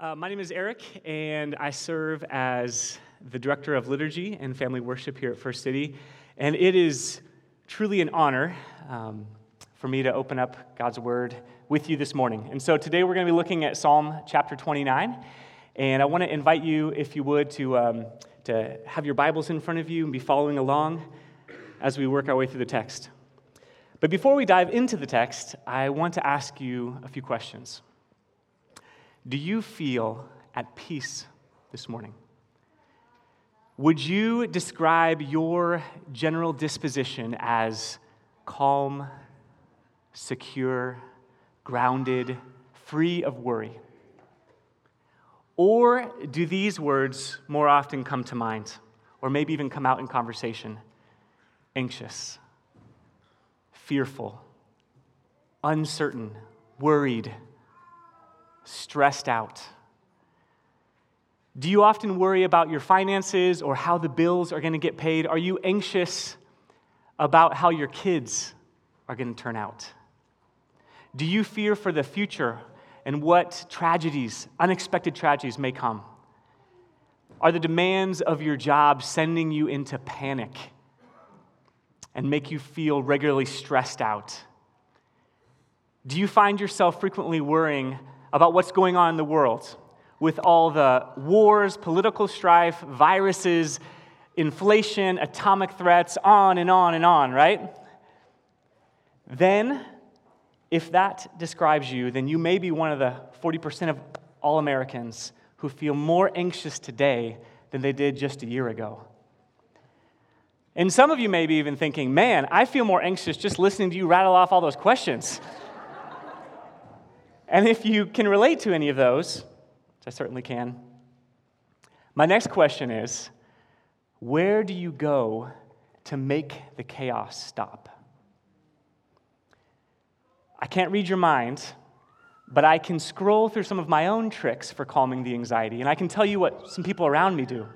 Uh, my name is Eric, and I serve as the Director of Liturgy and Family Worship here at First City. And it is truly an honor um, for me to open up God's Word with you this morning. And so today we're going to be looking at Psalm chapter 29. And I want to invite you, if you would, to, um, to have your Bibles in front of you and be following along as we work our way through the text. But before we dive into the text, I want to ask you a few questions. Do you feel at peace this morning? Would you describe your general disposition as calm, secure, grounded, free of worry? Or do these words more often come to mind, or maybe even come out in conversation? Anxious, fearful, uncertain, worried, stressed out? Do you often worry about your finances or how the bills are going to get paid? Are you anxious about how your kids are going to turn out? Do you fear for the future and what tragedies, unexpected tragedies, may come? Are the demands of your job sending you into panic and make you feel regularly stressed out? Do you find yourself frequently worrying about what's going on in the world with all the wars, political strife, viruses, inflation, atomic threats, on and on and on, right? Then, if that describes you, then you may be one of the 40% of all Americans who feel more anxious today than they did just a year ago. And some of you may be even thinking, man, I feel more anxious just listening to you rattle off all those questions. And if you can relate to any of those, which I certainly can, my next question is where do you go to make the chaos stop? I can't read your mind, but I can scroll through some of my own tricks for calming the anxiety, and I can tell you what some people around me do.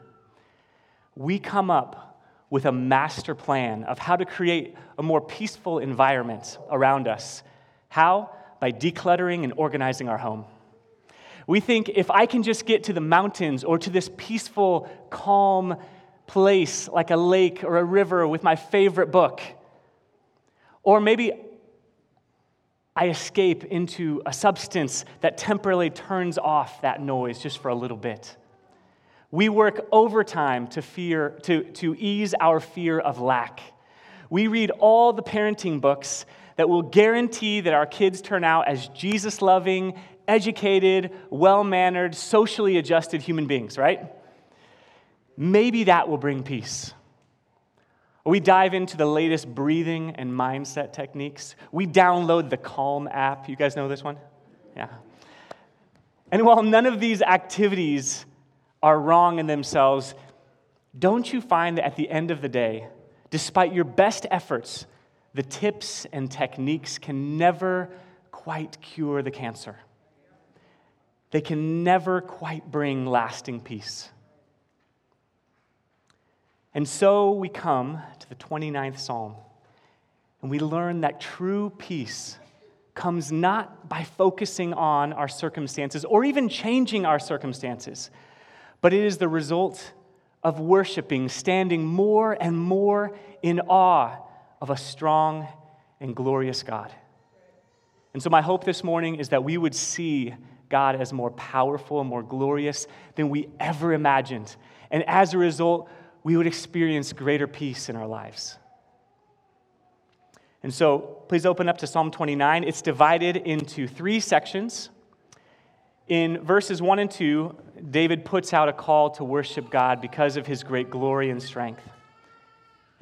We come up with a master plan of how to create a more peaceful environment around us. How? By decluttering and organizing our home. We think if I can just get to the mountains or to this peaceful, calm place like a lake or a river with my favorite book, or maybe I escape into a substance that temporarily turns off that noise just for a little bit. We work overtime to, fear, to, to ease our fear of lack. We read all the parenting books that will guarantee that our kids turn out as Jesus loving, educated, well mannered, socially adjusted human beings, right? Maybe that will bring peace. We dive into the latest breathing and mindset techniques. We download the Calm app. You guys know this one? Yeah. And while none of these activities are wrong in themselves, don't you find that at the end of the day, despite your best efforts, the tips and techniques can never quite cure the cancer. They can never quite bring lasting peace. And so we come to the 29th Psalm, and we learn that true peace comes not by focusing on our circumstances or even changing our circumstances, but it is the result of worshiping, standing more and more in awe of a strong and glorious God. And so, my hope this morning is that we would see God as more powerful and more glorious than we ever imagined. And as a result, we would experience greater peace in our lives. And so, please open up to Psalm 29. It's divided into three sections. In verses 1 and 2, David puts out a call to worship God because of his great glory and strength.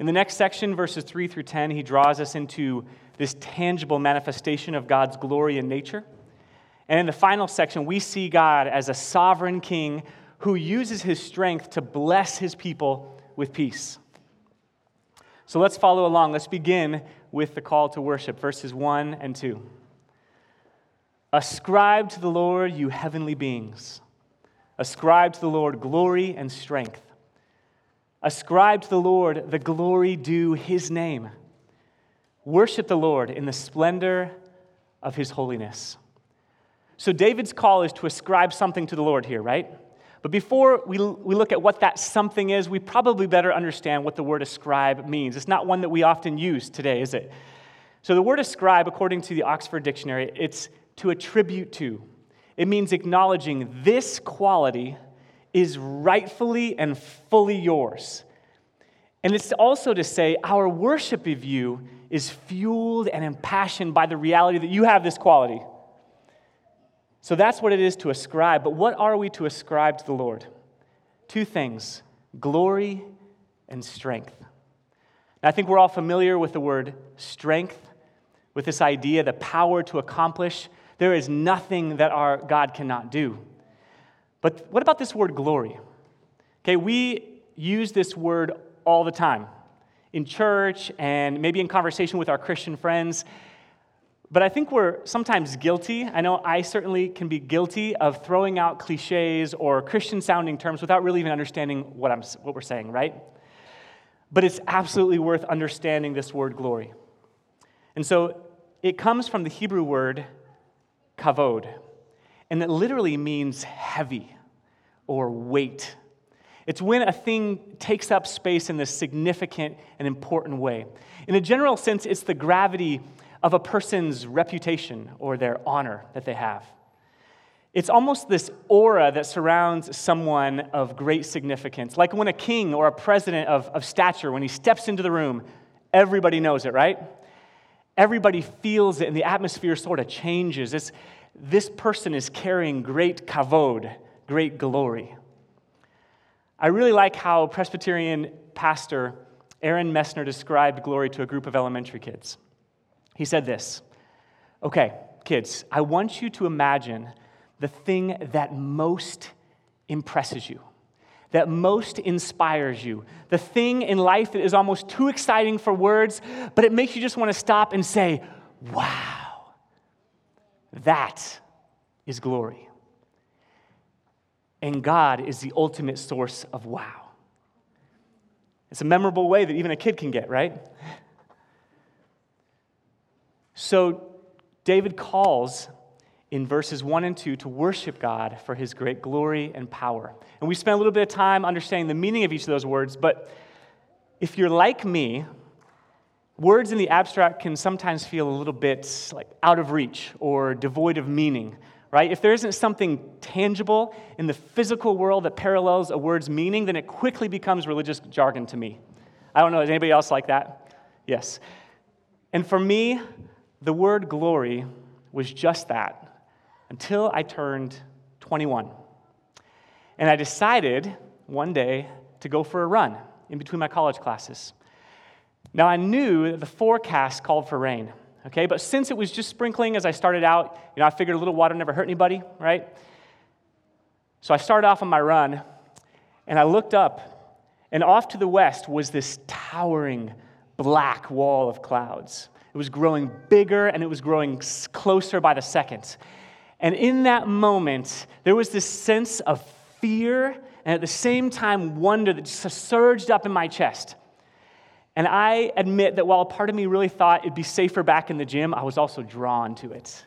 In the next section, verses 3 through 10, he draws us into this tangible manifestation of God's glory and nature. And in the final section, we see God as a sovereign king who uses his strength to bless his people with peace. So let's follow along. Let's begin with the call to worship, verses 1 and 2. Ascribe to the Lord, you heavenly beings. Ascribe to the Lord glory and strength. Ascribe to the Lord the glory due his name. Worship the Lord in the splendor of his holiness. So, David's call is to ascribe something to the Lord here, right? But before we, we look at what that something is, we probably better understand what the word ascribe means. It's not one that we often use today, is it? So, the word ascribe, according to the Oxford Dictionary, it's to attribute to. It means acknowledging this quality is rightfully and fully yours. And it's also to say our worship of you is fueled and impassioned by the reality that you have this quality. So that's what it is to ascribe. But what are we to ascribe to the Lord? Two things glory and strength. Now, I think we're all familiar with the word strength, with this idea, the power to accomplish. There is nothing that our God cannot do. But what about this word glory? Okay, we use this word all the time in church and maybe in conversation with our Christian friends. But I think we're sometimes guilty. I know I certainly can be guilty of throwing out cliches or Christian sounding terms without really even understanding what, I'm, what we're saying, right? But it's absolutely worth understanding this word glory. And so it comes from the Hebrew word kavod, and it literally means heavy or weight. It's when a thing takes up space in this significant and important way. In a general sense, it's the gravity of a person's reputation or their honor that they have. It's almost this aura that surrounds someone of great significance. Like when a king or a president of, of stature, when he steps into the room, everybody knows it, right? Everybody feels it, and the atmosphere sort of changes. It's, this person is carrying great kavod, great glory. I really like how Presbyterian pastor Aaron Messner described glory to a group of elementary kids. He said this Okay, kids, I want you to imagine the thing that most impresses you, that most inspires you, the thing in life that is almost too exciting for words, but it makes you just want to stop and say, Wow, that is glory. And God is the ultimate source of wow. It's a memorable way that even a kid can get, right? So, David calls in verses 1 and 2 to worship God for his great glory and power. And we spent a little bit of time understanding the meaning of each of those words, but if you're like me, words in the abstract can sometimes feel a little bit like out of reach or devoid of meaning, right? If there isn't something tangible in the physical world that parallels a word's meaning, then it quickly becomes religious jargon to me. I don't know, is anybody else like that? Yes. And for me, the word glory was just that until I turned 21. And I decided one day to go for a run in between my college classes. Now, I knew that the forecast called for rain, okay? But since it was just sprinkling as I started out, you know, I figured a little water never hurt anybody, right? So I started off on my run, and I looked up, and off to the west was this towering black wall of clouds. It was growing bigger and it was growing closer by the second. And in that moment, there was this sense of fear and at the same time wonder that just surged up in my chest. And I admit that while a part of me really thought it'd be safer back in the gym, I was also drawn to it,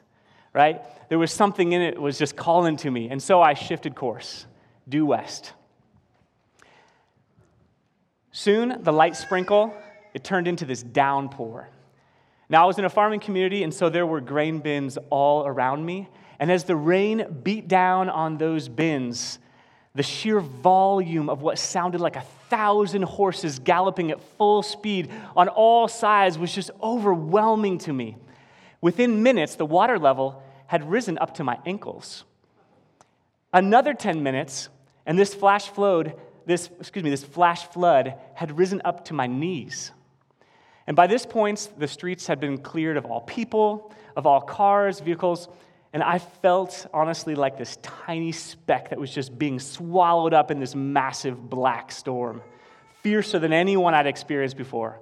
right? There was something in it that was just calling to me. And so I shifted course, due west. Soon, the light sprinkle, it turned into this downpour. Now, I was in a farming community, and so there were grain bins all around me. And as the rain beat down on those bins, the sheer volume of what sounded like a thousand horses galloping at full speed on all sides was just overwhelming to me. Within minutes, the water level had risen up to my ankles. Another 10 minutes, and this flash flood, this, excuse me, this flash flood had risen up to my knees. And by this point, the streets had been cleared of all people, of all cars, vehicles, and I felt honestly like this tiny speck that was just being swallowed up in this massive black storm, fiercer than anyone I'd experienced before.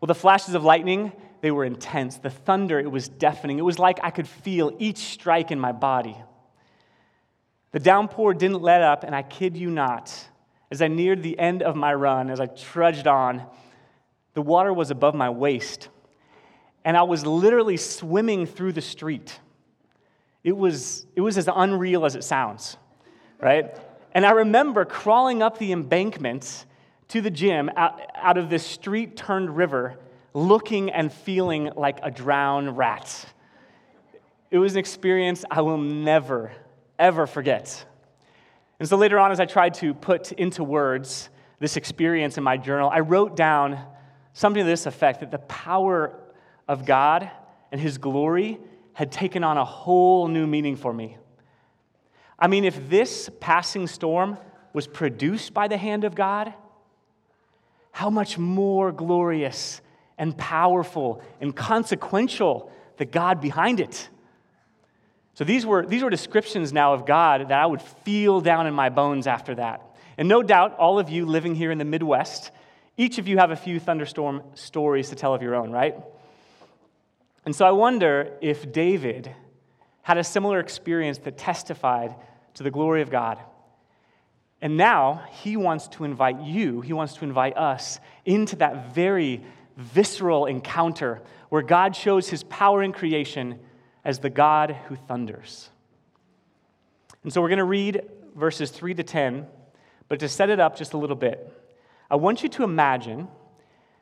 Well, the flashes of lightning, they were intense. The thunder, it was deafening. It was like I could feel each strike in my body. The downpour didn't let up, and I kid you not, as I neared the end of my run, as I trudged on, the water was above my waist, and I was literally swimming through the street. it was, it was as unreal as it sounds, right? And I remember crawling up the embankment to the gym out, out of this street turned river, looking and feeling like a drowned rat. It was an experience I will never, ever forget. And so later on, as I tried to put into words this experience in my journal, I wrote down something to this effect that the power of God and His glory had taken on a whole new meaning for me. I mean, if this passing storm was produced by the hand of God, how much more glorious and powerful and consequential the God behind it. So these were, these were descriptions now of God that I would feel down in my bones after that. And no doubt, all of you living here in the Midwest, each of you have a few thunderstorm stories to tell of your own, right? And so I wonder if David had a similar experience that testified to the glory of God. And now he wants to invite you, he wants to invite us into that very visceral encounter where God shows his power in creation as the God who thunders. And so we're going to read verses 3 to 10, but to set it up just a little bit, I want you to imagine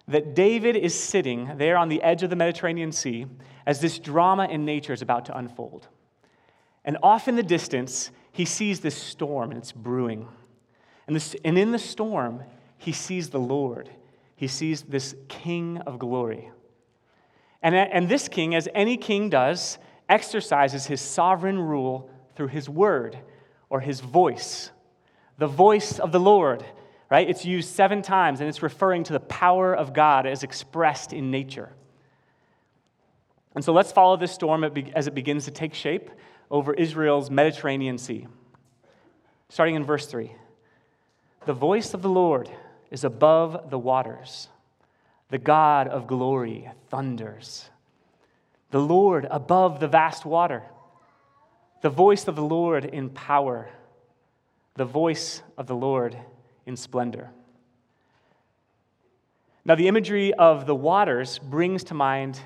that David is sitting there on the edge of the Mediterranean Sea as this drama in nature is about to unfold. And off in the distance, he sees this storm and it's brewing. And, this, and in the storm, he sees the Lord. He sees this King of glory. And, and this king, as any king does, exercises his sovereign rule through his word or his voice. The voice of the Lord, right? It's used seven times and it's referring to the power of God as expressed in nature. And so let's follow this storm as it begins to take shape over Israel's Mediterranean Sea. Starting in verse 3 The voice of the Lord is above the waters, the God of glory thunders. The Lord above the vast water, the voice of the Lord in power, the voice of the Lord in splendor. Now, the imagery of the waters brings to mind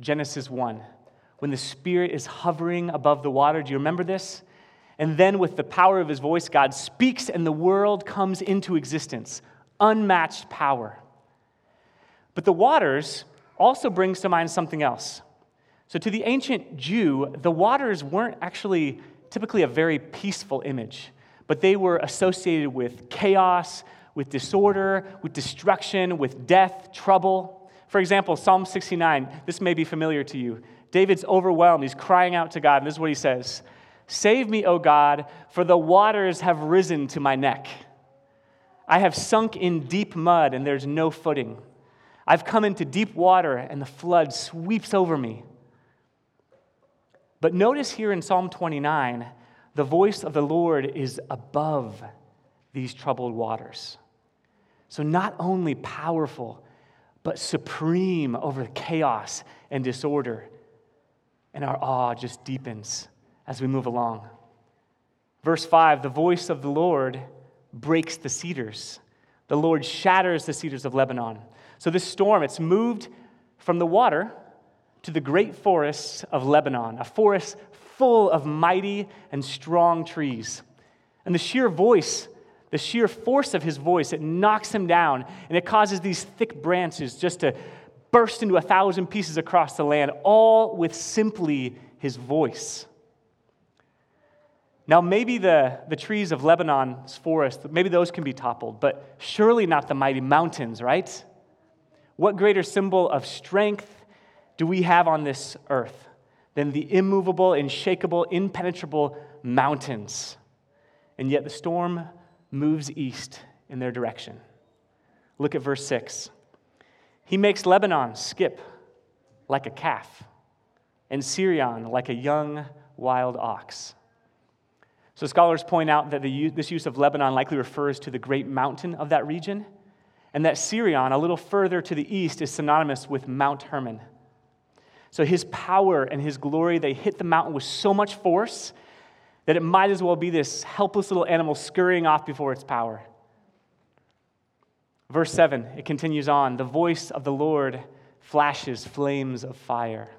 Genesis 1 when the Spirit is hovering above the water. Do you remember this? And then, with the power of his voice, God speaks and the world comes into existence. Unmatched power. But the waters also brings to mind something else. So, to the ancient Jew, the waters weren't actually typically a very peaceful image, but they were associated with chaos, with disorder, with destruction, with death, trouble. For example, Psalm 69, this may be familiar to you. David's overwhelmed. He's crying out to God, and this is what he says Save me, O God, for the waters have risen to my neck. I have sunk in deep mud, and there's no footing. I've come into deep water, and the flood sweeps over me. But notice here in Psalm 29, the voice of the Lord is above these troubled waters. So, not only powerful, but supreme over chaos and disorder and our awe just deepens as we move along. Verse 5 the voice of the Lord breaks the cedars. The Lord shatters the cedars of Lebanon. So, this storm, it's moved from the water to the great forests of Lebanon, a forest full of mighty and strong trees. And the sheer voice, the sheer force of his voice, it knocks him down and it causes these thick branches just to burst into a thousand pieces across the land, all with simply his voice. Now, maybe the, the trees of Lebanon's forest, maybe those can be toppled, but surely not the mighty mountains, right? What greater symbol of strength do we have on this earth than the immovable, unshakable, impenetrable mountains? And yet the storm moves east in their direction. Look at verse 6. He makes Lebanon skip like a calf, and Sirion like a young wild ox. So scholars point out that the, this use of Lebanon likely refers to the great mountain of that region, and that Sirion, a little further to the east, is synonymous with Mount Hermon. So his power and his glory, they hit the mountain with so much force that it might as well be this helpless little animal scurrying off before its power. Verse 7, it continues on the voice of the Lord flashes flames of fire.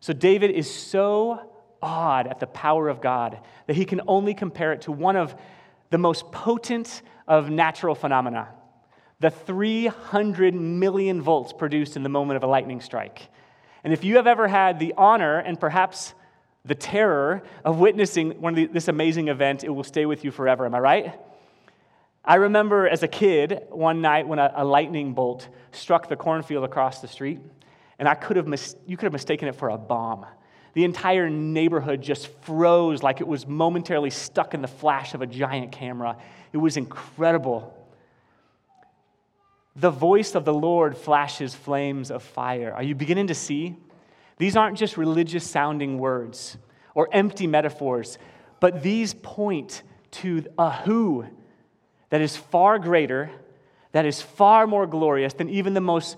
So David is so awed at the power of God that he can only compare it to one of the most potent of natural phenomena the 300 million volts produced in the moment of a lightning strike. And if you have ever had the honor and perhaps the terror of witnessing one of the, this amazing event, it will stay with you forever. Am I right? I remember as a kid one night when a, a lightning bolt struck the cornfield across the street, and I could have mis- you could have mistaken it for a bomb. The entire neighborhood just froze like it was momentarily stuck in the flash of a giant camera. It was incredible. The voice of the Lord flashes flames of fire. Are you beginning to see? These aren't just religious sounding words or empty metaphors, but these point to a who that is far greater, that is far more glorious than even the most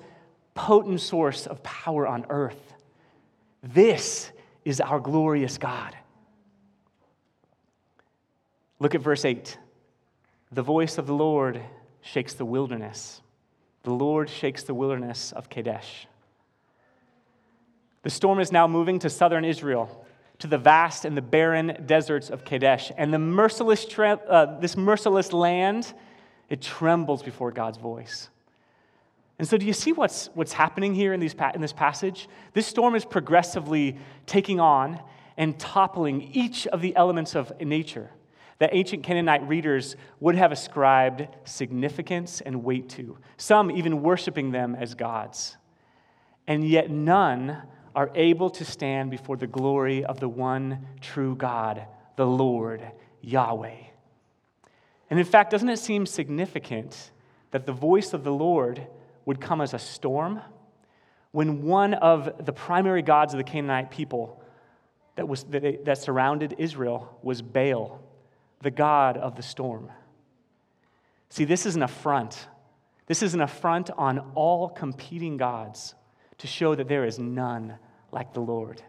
potent source of power on earth. This is our glorious God. Look at verse 8. The voice of the Lord shakes the wilderness. The Lord shakes the wilderness of Kadesh. The storm is now moving to southern Israel, to the vast and the barren deserts of Kadesh. And the merciless tre- uh, this merciless land, it trembles before God's voice. And so, do you see what's, what's happening here in, these, in this passage? This storm is progressively taking on and toppling each of the elements of nature that ancient Canaanite readers would have ascribed significance and weight to, some even worshiping them as gods. And yet, none are able to stand before the glory of the one true God, the Lord, Yahweh. And in fact, doesn't it seem significant that the voice of the Lord would come as a storm when one of the primary gods of the Canaanite people that, was, that, surrounded Israel was Baal, the god of the storm? See, this is an affront. This is an affront on all competing gods to show that there is none like the Lord.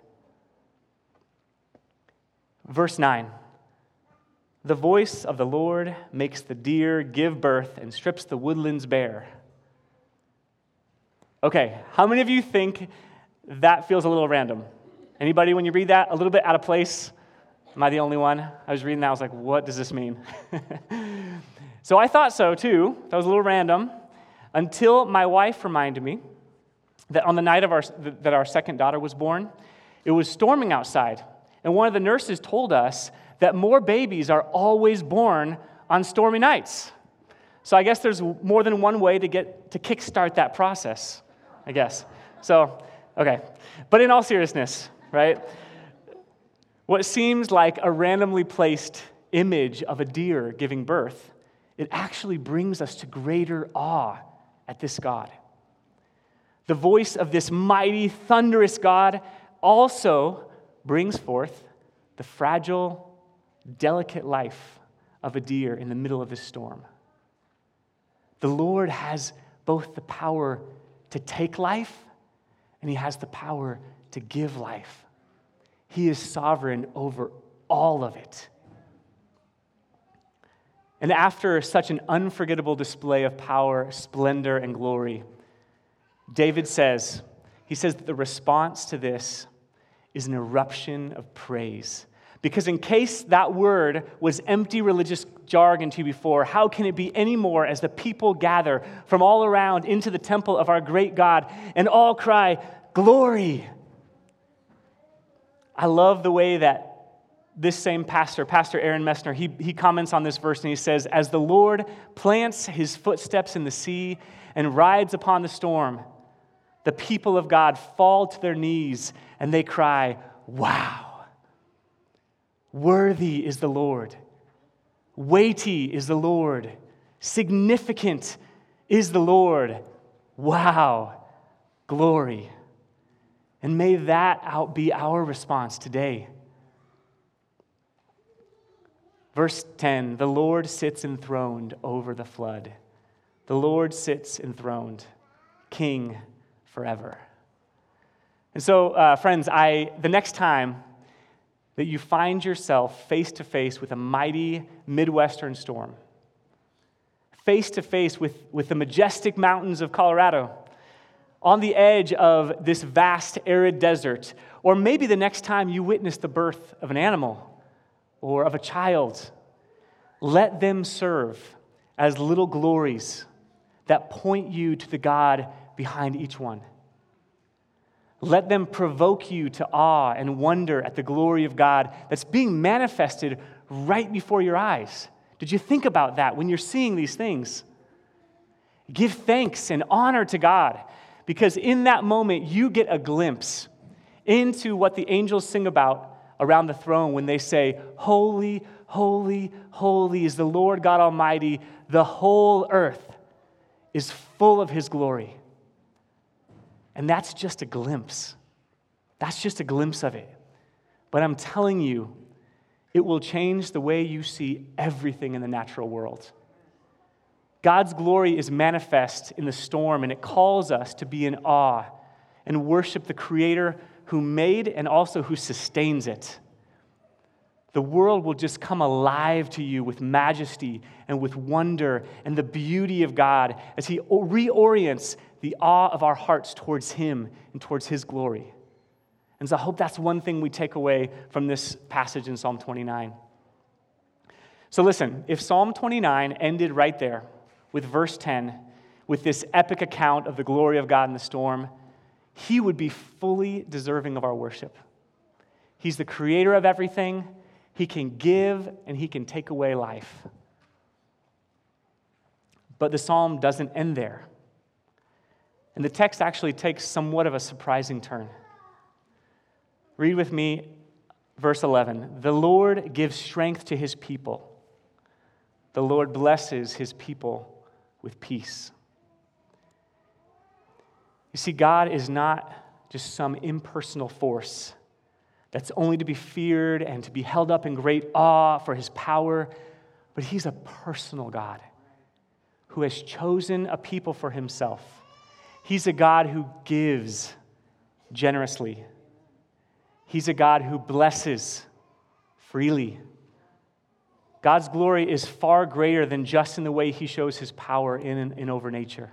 Verse 9 The voice of the Lord makes the deer give birth and strips the woodlands bare. Okay, how many of you think that feels a little random? Anybody, when you read that, a little bit out of place? Am I the only one? I was reading that, I was like, what does this mean? so I thought so too. That was a little random until my wife reminded me that on the night of our, that our second daughter was born, it was storming outside. And one of the nurses told us that more babies are always born on stormy nights. So I guess there's more than one way to get to kickstart that process, I guess. So, okay. But in all seriousness, right? What seems like a randomly placed image of a deer giving birth, it actually brings us to greater awe at this God. The voice of this mighty, thunderous God also brings forth the fragile, delicate life of a deer in the middle of the storm. The Lord has both the power to take life and He has the power to give life. He is sovereign over all of it. And after such an unforgettable display of power, splendor, and glory, David says, he says that the response to this is an eruption of praise. Because, in case that word was empty religious jargon to you before, how can it be any more as the people gather from all around into the temple of our great God and all cry, Glory! I love the way that this same pastor, Pastor Aaron Messner, he, he comments on this verse and he says, As the Lord plants his footsteps in the sea and rides upon the storm, the people of God fall to their knees and they cry, Wow! Worthy is the Lord. Weighty is the Lord. Significant is the Lord. Wow! Glory. And may that out be our response today. Verse 10 The Lord sits enthroned over the flood. The Lord sits enthroned, King forever. And so, uh, friends, I, the next time that you find yourself face to face with a mighty Midwestern storm, face to face with, with the majestic mountains of Colorado, on the edge of this vast arid desert, or maybe the next time you witness the birth of an animal or of a child. Let them serve as little glories that point you to the God behind each one. Let them provoke you to awe and wonder at the glory of God that's being manifested right before your eyes. Did you think about that when you're seeing these things? Give thanks and honor to God because in that moment you get a glimpse into what the angels sing about around the throne when they say, Holy, holy, holy is the Lord God Almighty. The whole earth is full of his glory. And that's just a glimpse. That's just a glimpse of it. But I'm telling you, it will change the way you see everything in the natural world. God's glory is manifest in the storm, and it calls us to be in awe and worship the Creator who made and also who sustains it. The world will just come alive to you with majesty and with wonder and the beauty of God as He reorients the awe of our hearts towards Him and towards His glory. And so I hope that's one thing we take away from this passage in Psalm 29. So listen, if Psalm 29 ended right there with verse 10, with this epic account of the glory of God in the storm, he would be fully deserving of our worship. He's the creator of everything. He can give and he can take away life. But the psalm doesn't end there. And the text actually takes somewhat of a surprising turn. Read with me verse 11. The Lord gives strength to his people, the Lord blesses his people with peace. You see, God is not just some impersonal force that's only to be feared and to be held up in great awe for his power, but he's a personal God who has chosen a people for himself. He's a God who gives generously. He's a God who blesses freely. God's glory is far greater than just in the way he shows his power in and over nature.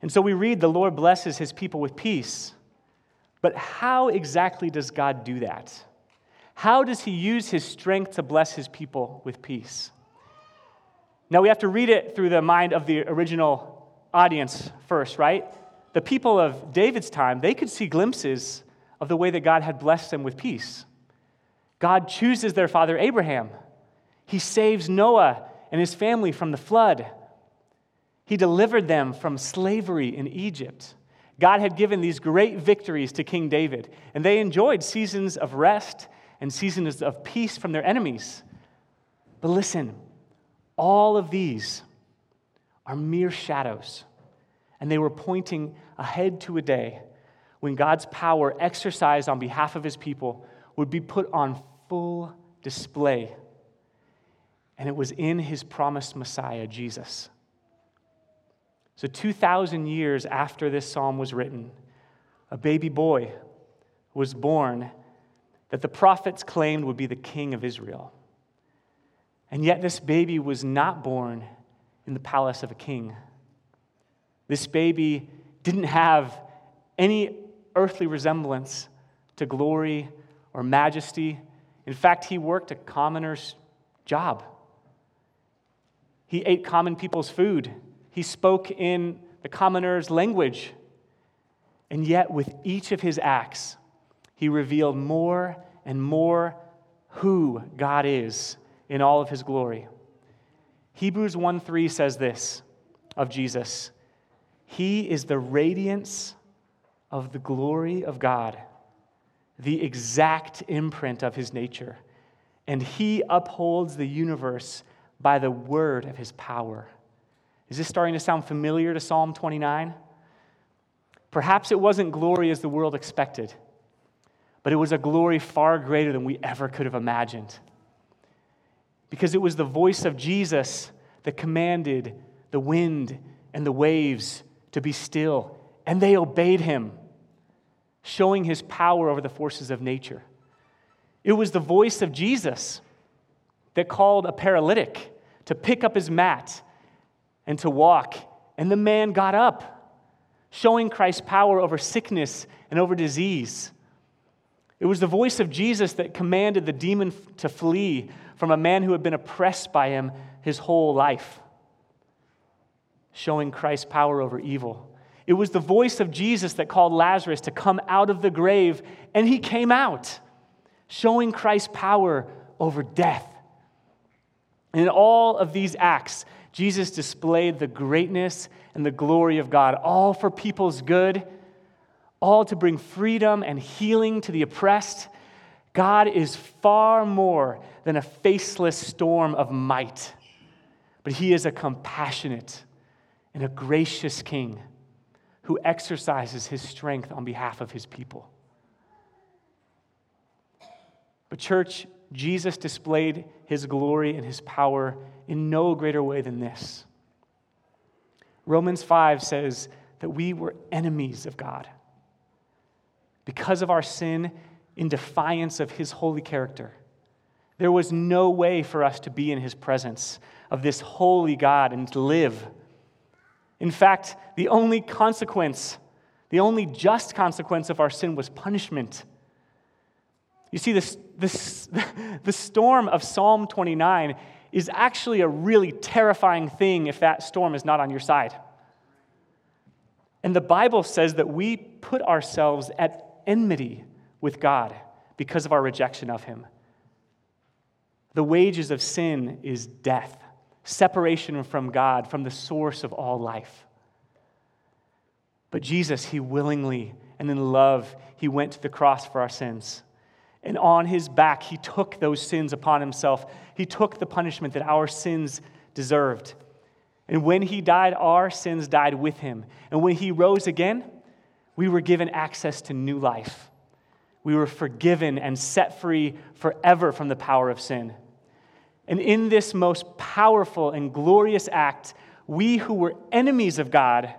And so we read the Lord blesses his people with peace. But how exactly does God do that? How does he use his strength to bless his people with peace? Now we have to read it through the mind of the original audience first, right? The people of David's time, they could see glimpses of the way that God had blessed them with peace. God chooses their father Abraham. He saves Noah and his family from the flood. He delivered them from slavery in Egypt. God had given these great victories to King David, and they enjoyed seasons of rest and seasons of peace from their enemies. But listen, all of these are mere shadows, and they were pointing ahead to a day when God's power exercised on behalf of his people would be put on full display. And it was in his promised Messiah, Jesus. So, 2,000 years after this psalm was written, a baby boy was born that the prophets claimed would be the king of Israel. And yet, this baby was not born in the palace of a king. This baby didn't have any earthly resemblance to glory or majesty in fact, he worked a commoner's job. He ate common people's food. He spoke in the commoner's language. And yet, with each of his acts, he revealed more and more who God is in all of his glory. Hebrews 1 3 says this of Jesus He is the radiance of the glory of God the exact imprint of his nature, and he upholds the universe by the word of his power. Is this starting to sound familiar to Psalm 29? Perhaps it wasn't glory as the world expected, but it was a glory far greater than we ever could have imagined. Because it was the voice of Jesus that commanded the wind and the waves to be still, and they obeyed him showing his power over the forces of nature. It was the voice of Jesus that called a paralytic to pick up his mat and to walk, and the man got up. showing Christ's power over sickness and over disease. It was the voice of Jesus that commanded the demon to flee from a man who had been oppressed by him his whole life, showing Christ's power over evil. It was the voice of Jesus that called Lazarus to come out of the grave, and he came out, showing Christ's power over death. In all of these acts, Jesus displayed the greatness and the glory of God, all for people's good, all to bring freedom and healing to the oppressed. God is far more than a faceless storm of might, but He is a compassionate and a gracious King who exercises His strength on behalf of His people. But, church, Jesus displayed His glory and His power in no greater way than this. Romans 5 says that we were enemies of God because of our sin in defiance of his holy character. There was no way for us to be in his presence of this holy God and to live. In fact, the only consequence, the only just consequence of our sin was punishment. You see, this, this, the storm of Psalm 29 is actually a really terrifying thing if that storm is not on your side. And the Bible says that we put ourselves at enmity with God because of our rejection of Him. The wages of sin is death, separation from God, from the source of all life. But Jesus, He willingly and in love, He went to the cross for our sins. And on his back, he took those sins upon himself. He took the punishment that our sins deserved. And when he died, our sins died with him. And when he rose again, we were given access to new life. We were forgiven and set free forever from the power of sin. And in this most powerful and glorious act, we who were enemies of God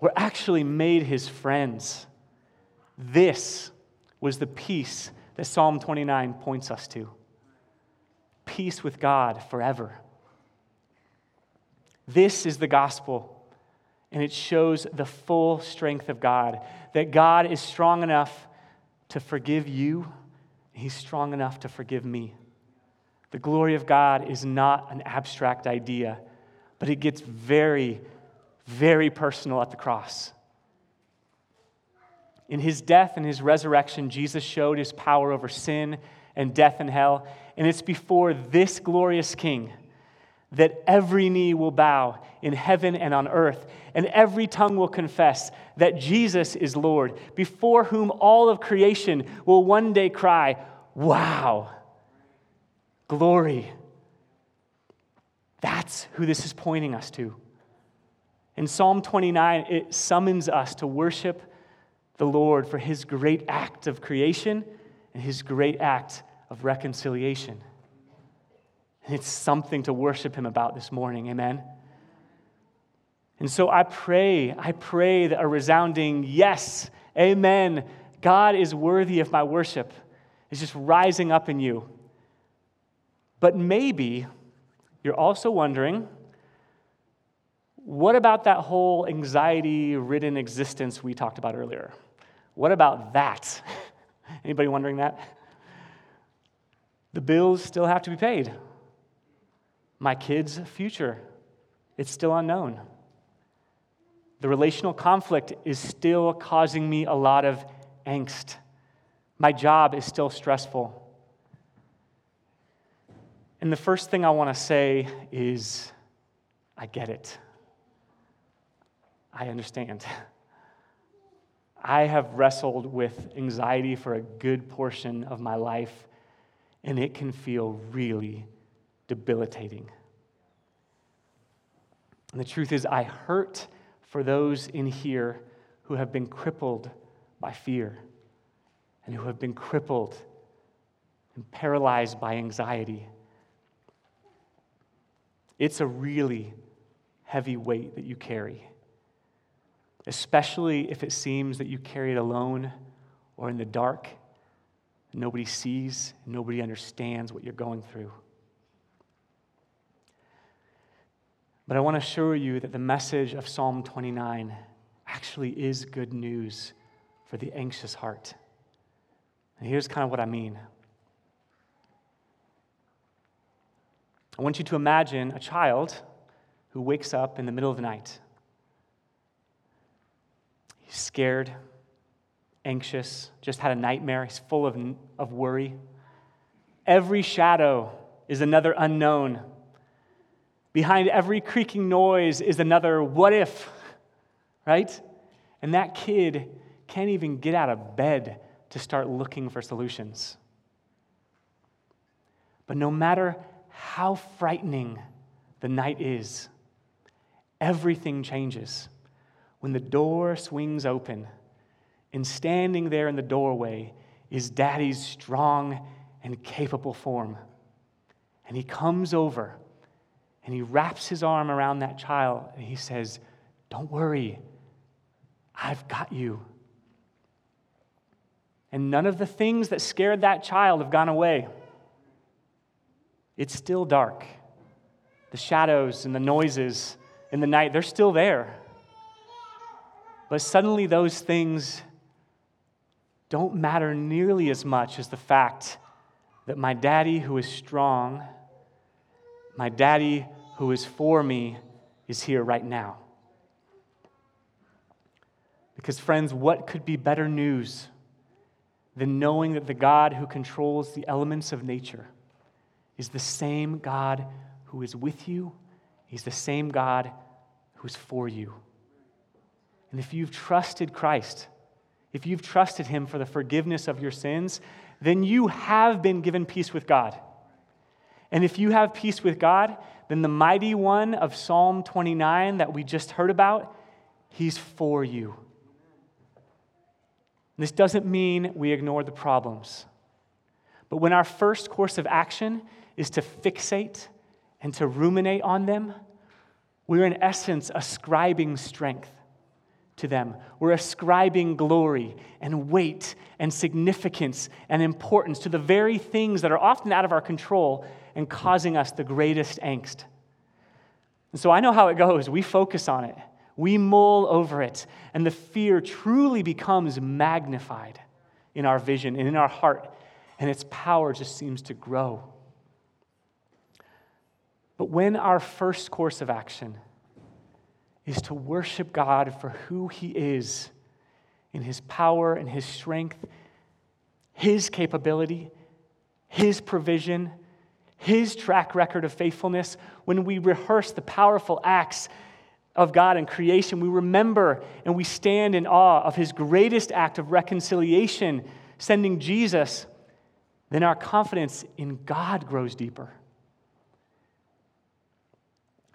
were actually made his friends. This was the peace that Psalm 29 points us to peace with God forever. This is the gospel, and it shows the full strength of God that God is strong enough to forgive you, He's strong enough to forgive me. The glory of God is not an abstract idea, but it gets very, very personal at the cross. In his death and his resurrection, Jesus showed his power over sin and death and hell. And it's before this glorious King that every knee will bow in heaven and on earth, and every tongue will confess that Jesus is Lord, before whom all of creation will one day cry, Wow, glory. That's who this is pointing us to. In Psalm 29, it summons us to worship the Lord for his great act of creation and his great act of reconciliation. And it's something to worship him about this morning. Amen. And so I pray, I pray that a resounding yes, amen, God is worthy of my worship is just rising up in you. But maybe you're also wondering what about that whole anxiety ridden existence we talked about earlier? What about that? Anybody wondering that? The bills still have to be paid. My kids' future, it's still unknown. The relational conflict is still causing me a lot of angst. My job is still stressful. And the first thing I want to say is I get it. I understand. I have wrestled with anxiety for a good portion of my life, and it can feel really debilitating. And the truth is, I hurt for those in here who have been crippled by fear and who have been crippled and paralyzed by anxiety. It's a really heavy weight that you carry especially if it seems that you carry it alone or in the dark. Nobody sees, nobody understands what you're going through. But I want to assure you that the message of Psalm 29 actually is good news for the anxious heart. And here's kind of what I mean I want you to imagine a child who wakes up in the middle of the night. He's scared, anxious, just had a nightmare, he's full of, of worry. Every shadow is another unknown. Behind every creaking noise is another what if, right? And that kid can't even get out of bed to start looking for solutions. But no matter how frightening the night is, everything changes when the door swings open and standing there in the doorway is daddy's strong and capable form. And he comes over and he wraps his arm around that child and he says, Don't worry, I've got you. And none of the things that scared that child have gone away. It's still dark. The shadows and the noises in the night, they're still there. But suddenly, those things don't matter nearly as much as the fact that my daddy, who is strong, my daddy, who is for me, is here right now. Because, friends, what could be better news than knowing that the God who controls the elements of nature is the same God who is with you? He's the same God who's for you. And if you've trusted Christ, if you've trusted Him for the forgiveness of your sins, then you have been given peace with God. And if you have peace with God, then the mighty one of Psalm 29 that we just heard about, He's for you. This doesn't mean we ignore the problems. But when our first course of action is to fixate and to ruminate on them, we're in essence ascribing strength to them. We're ascribing glory and weight and significance and importance to the very things that are often out of our control and causing us the greatest angst. And so I know how it goes. We focus on it. We mull over it, and the fear truly becomes magnified in our vision and in our heart, and its power just seems to grow. But when our first course of action is to worship God for who He is in His power and His strength, His capability, His provision, His track record of faithfulness, when we rehearse the powerful acts of God in creation, we remember and we stand in awe of his greatest act of reconciliation, sending Jesus, then our confidence in God grows deeper.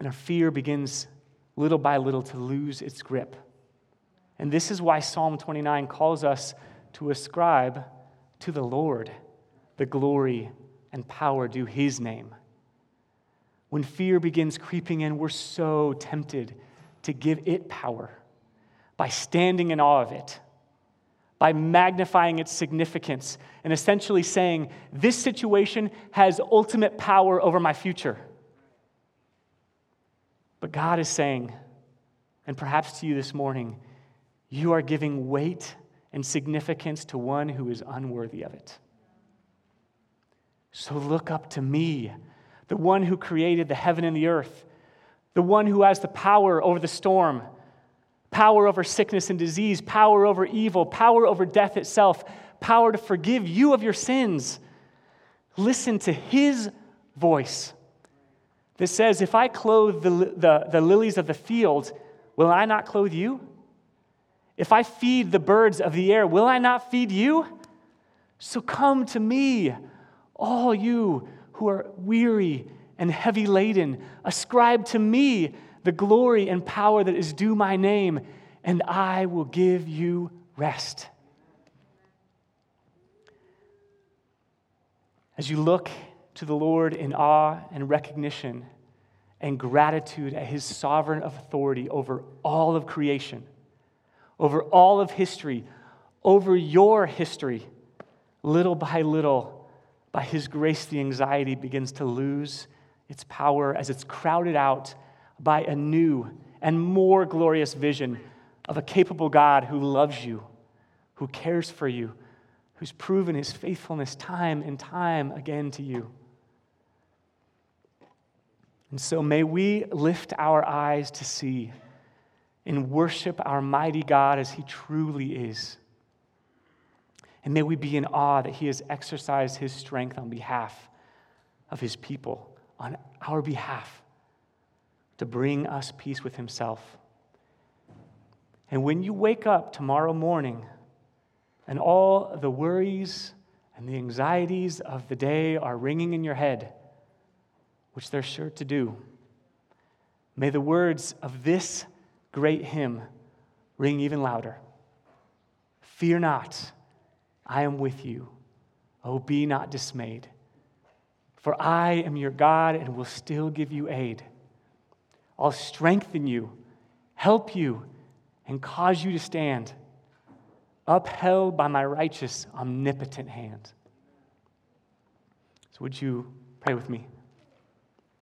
And our fear begins little by little to lose its grip. And this is why Psalm 29 calls us to ascribe to the Lord the glory and power due his name. When fear begins creeping in, we're so tempted to give it power by standing in awe of it, by magnifying its significance, and essentially saying, This situation has ultimate power over my future. But God is saying, and perhaps to you this morning, you are giving weight and significance to one who is unworthy of it. So look up to me, the one who created the heaven and the earth the one who has the power over the storm, power over sickness and disease, power over evil, power over death itself, power to forgive you of your sins. Listen to his voice that says, If I clothe the, the, the lilies of the field, will I not clothe you? If I feed the birds of the air, will I not feed you? So come to me, all you who are weary and heavy laden. Ascribe to me the glory and power that is due my name, and I will give you rest. As you look to the Lord in awe and recognition and gratitude at his sovereign authority over all of creation, over all of history, over your history, little by little, by his grace, the anxiety begins to lose its power as it's crowded out by a new and more glorious vision of a capable God who loves you, who cares for you, who's proven his faithfulness time and time again to you. And so may we lift our eyes to see and worship our mighty God as he truly is. And may we be in awe that he has exercised his strength on behalf of his people, on our behalf, to bring us peace with himself. And when you wake up tomorrow morning and all the worries and the anxieties of the day are ringing in your head, which they're sure to do, may the words of this great hymn ring even louder. Fear not, I am with you. Oh, be not dismayed. For I am your God and will still give you aid. I'll strengthen you, help you, and cause you to stand, upheld by my righteous, omnipotent hand. So, would you pray with me?